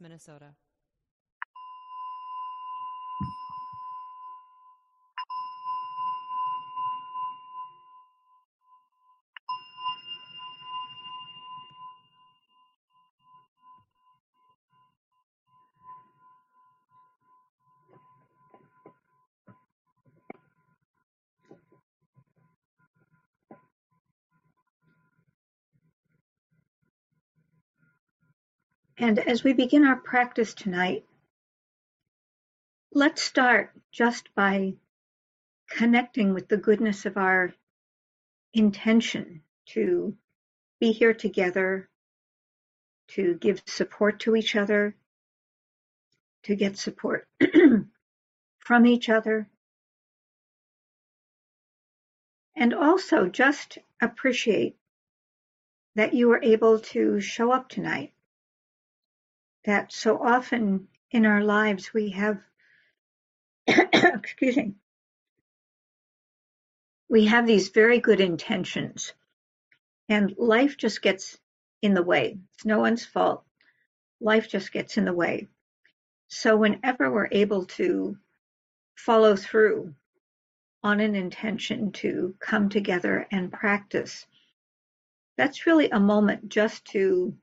Minnesota. And as we begin our practice tonight, let's start just by connecting with the goodness of our intention to be here together, to give support to each other, to get support from each other, and also just appreciate that you were able to show up tonight that so often in our lives we have, excuse me, we have these very good intentions and life just gets in the way. It's no one's fault. Life just gets in the way. So whenever we're able to follow through on an intention to come together and practice, that's really a moment just to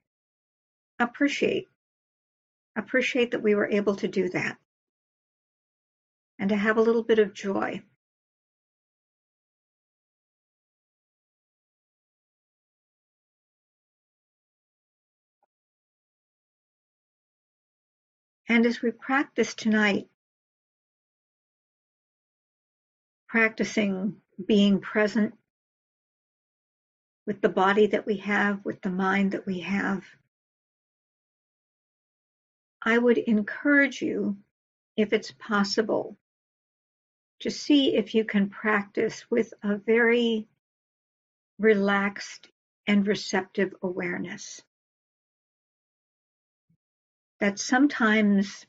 appreciate appreciate that we were able to do that and to have a little bit of joy. And as we practice tonight, practicing being present with the body that we have, with the mind that we have, I would encourage you, if it's possible, to see if you can practice with a very relaxed and receptive awareness. That sometimes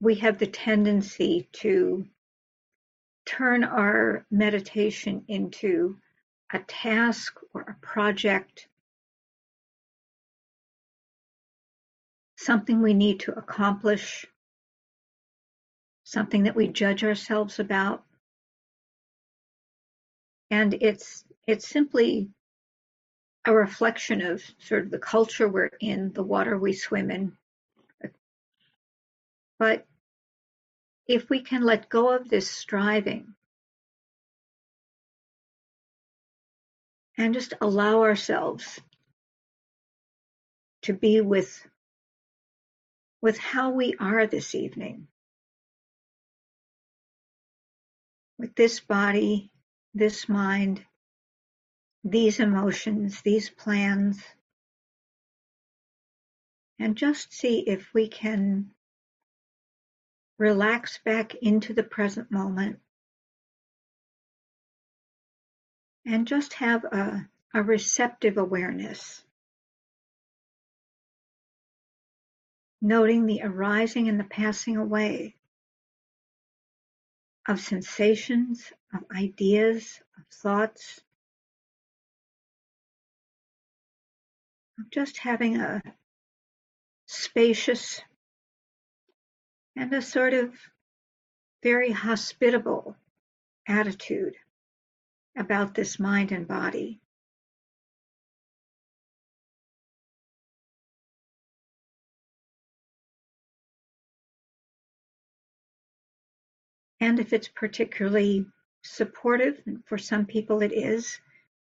we have the tendency to turn our meditation into a task or a project something we need to accomplish, something that we judge ourselves about. And it's it's simply a reflection of sort of the culture we're in, the water we swim in. But if we can let go of this striving and just allow ourselves to be with with how we are this evening. With this body, this mind, these emotions, these plans, and just see if we can relax back into the present moment. And just have a, a receptive awareness noting the arising and the passing away of sensations, of ideas, of thoughts, of just having a spacious and a sort of very hospitable attitude about this mind and body. And if it's particularly supportive, and for some people it is,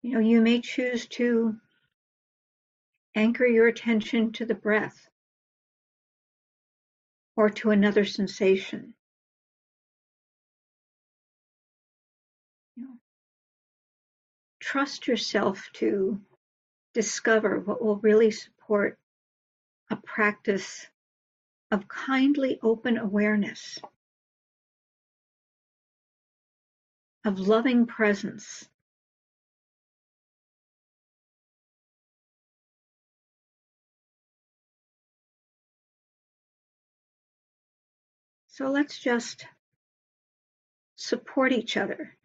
you know, you may choose to anchor your attention to the breath or to another sensation. You know, trust yourself to discover what will really support a practice of kindly open awareness. Of loving presence. So let's just support each other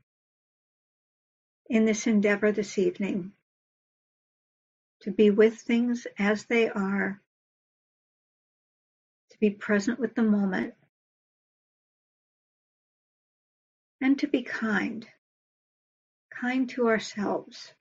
in this endeavor this evening to be with things as they are to be present with the moment, and to be kind, kind to ourselves.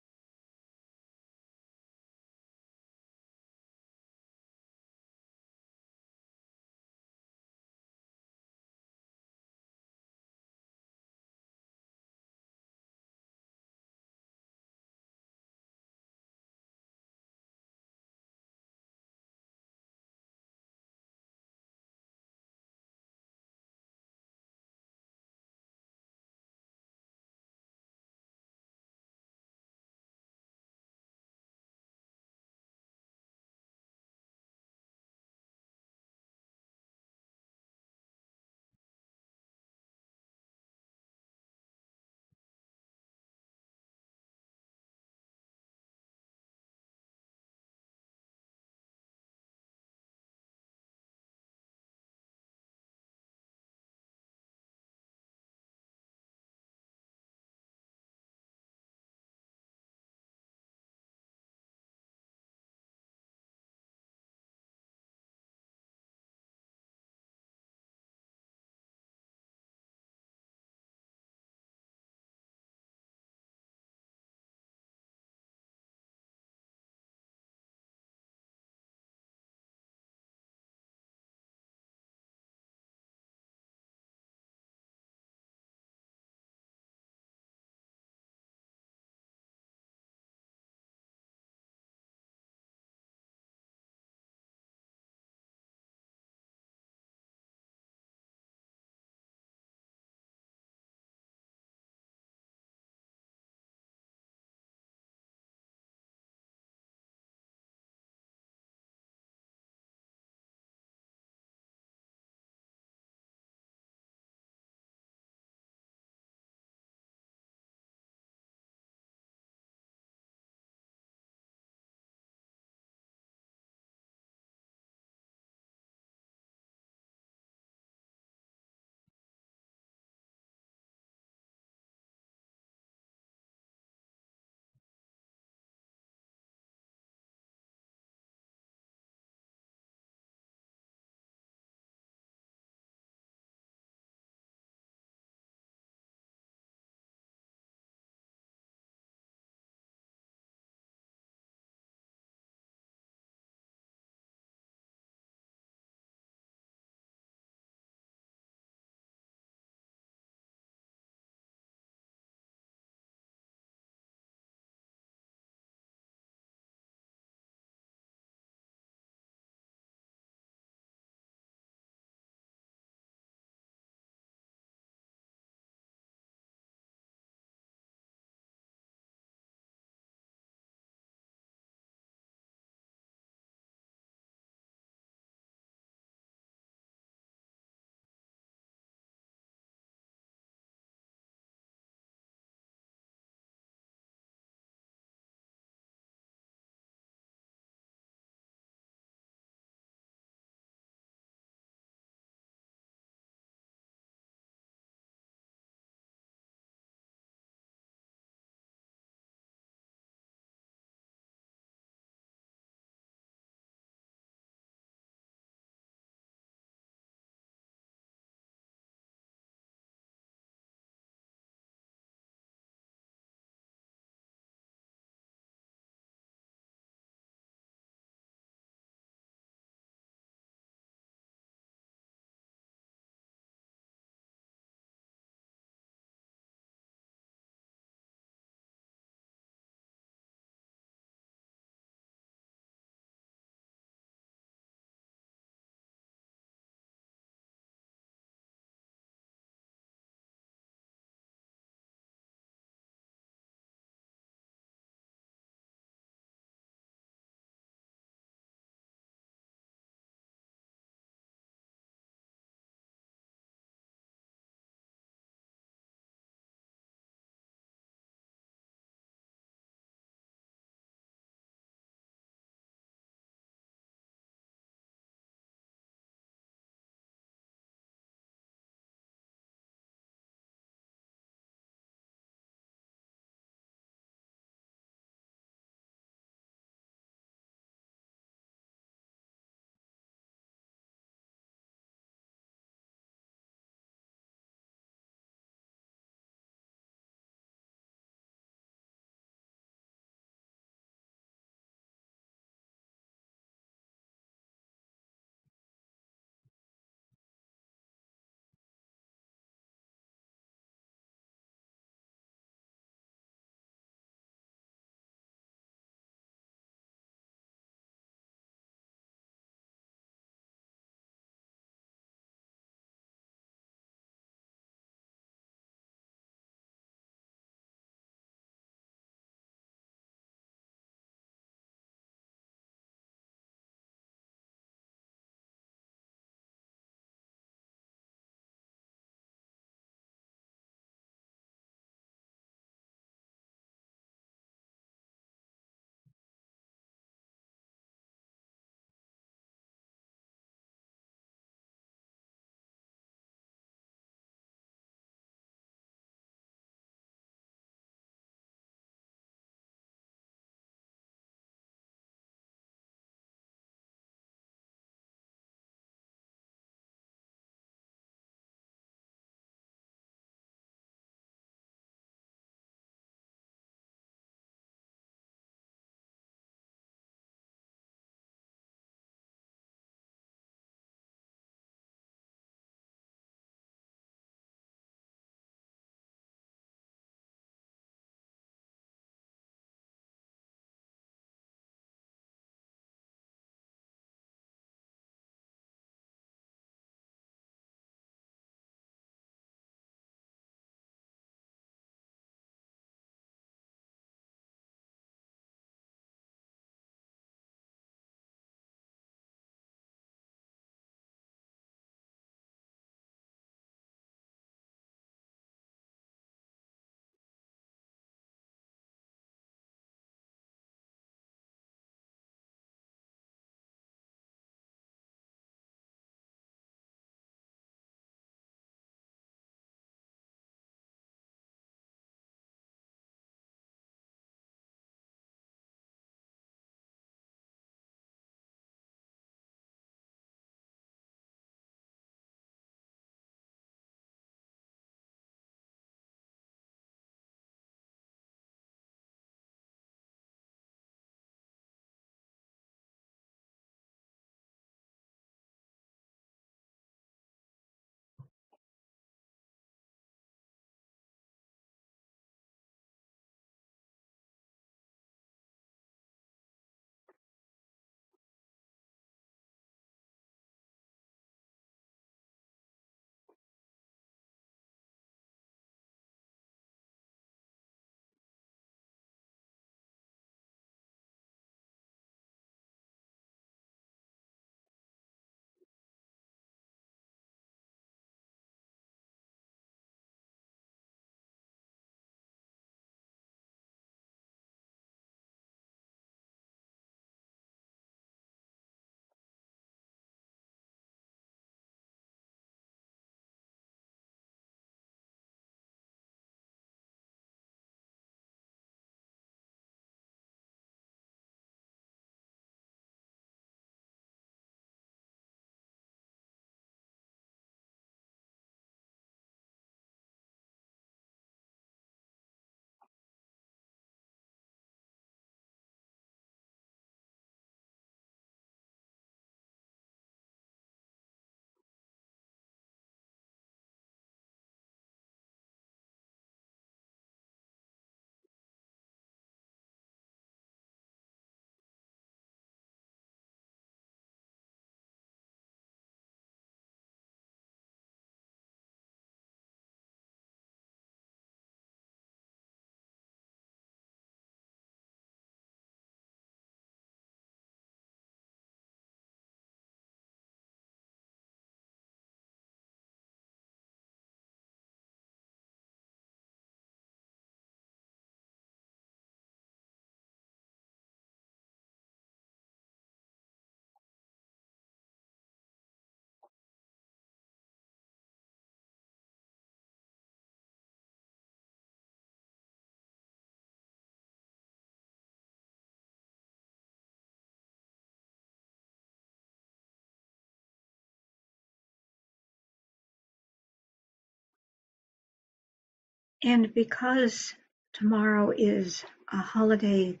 And because tomorrow is a holiday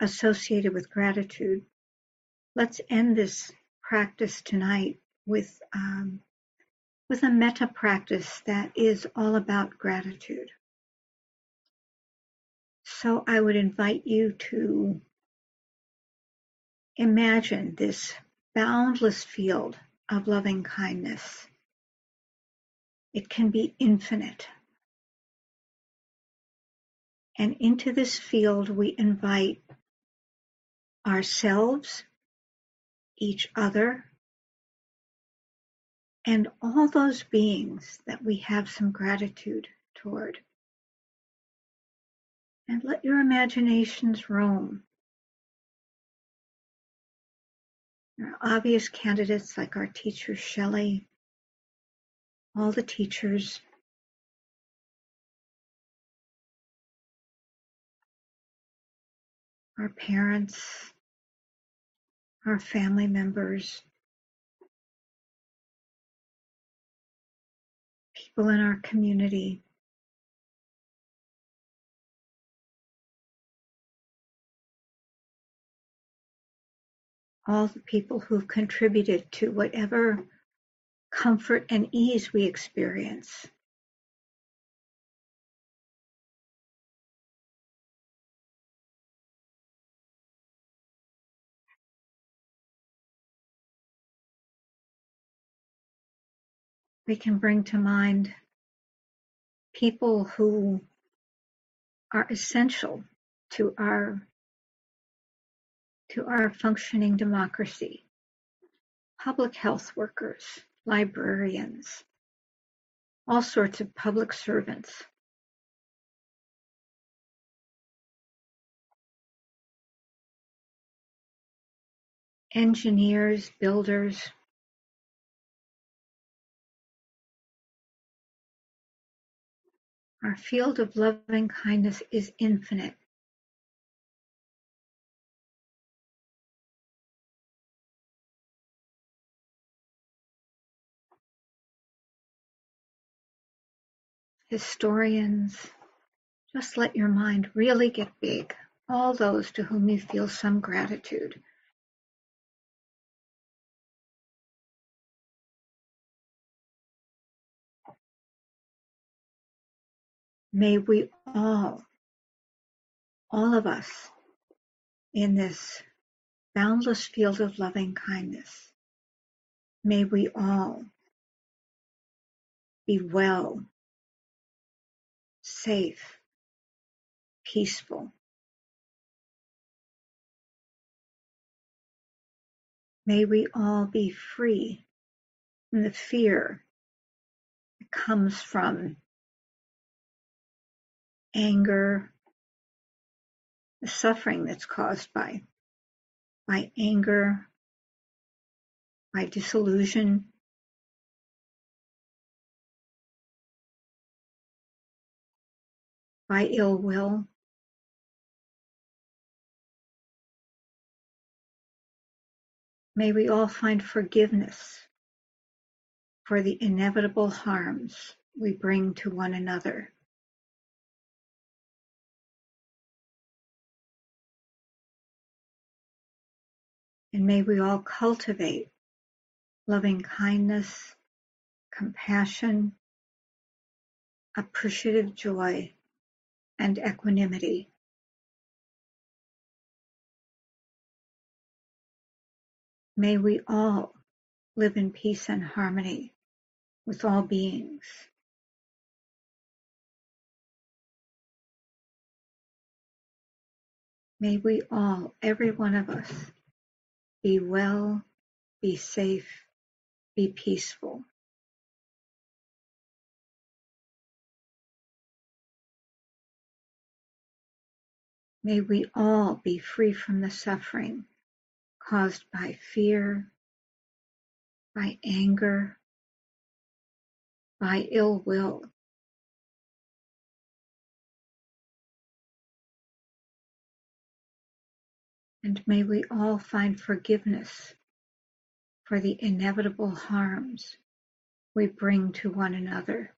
associated with gratitude, let's end this practice tonight with um, with a metta practice that is all about gratitude. So I would invite you to imagine this boundless field of loving kindness. It can be infinite. And into this field we invite ourselves, each other, and all those beings that we have some gratitude toward. And let your imaginations roam. There are obvious candidates like our teacher Shelley, all the teachers, our parents, our family members, people in our community. All the people who've contributed to whatever comfort and ease we experience. We can bring to mind people who are essential to our to our functioning democracy. Public health workers librarians all sorts of public servants. Engineers builders Our field of loving kindness is infinite. Historians, just let your mind really get big. All those to whom you feel some gratitude. May we all, all of us, in this boundless field of loving kindness, may we all be well, safe, peaceful. May we all be free from the fear that comes from anger, the suffering that's caused by, by anger, by disillusion, by ill will. May we all find forgiveness for the inevitable harms we bring to one another. And may we all cultivate loving kindness, compassion, appreciative joy, and equanimity. May we all live in peace and harmony with all beings. May we all, every one of us, be well, be safe, be peaceful. May we all be free from the suffering caused by fear, by anger, by ill will. And may we all find forgiveness for the inevitable harms we bring to one another.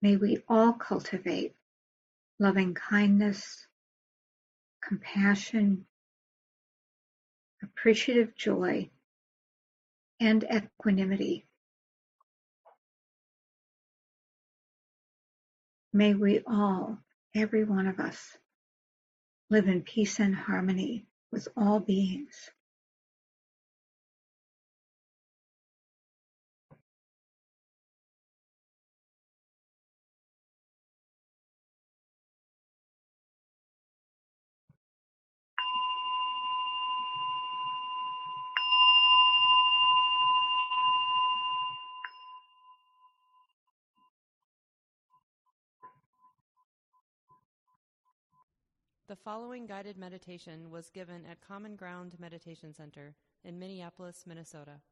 May we all cultivate loving kindness, compassion, appreciative joy, and equanimity. May we all, every one of us, live in peace and harmony with all beings. The following guided meditation was given at Common Ground Meditation Center in Minneapolis, Minnesota.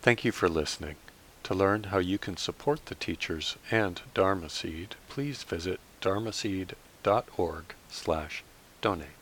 Thank you for listening. To learn how you can support the teachers and Dharma Seed, please visit dharmaseed.org slash donate.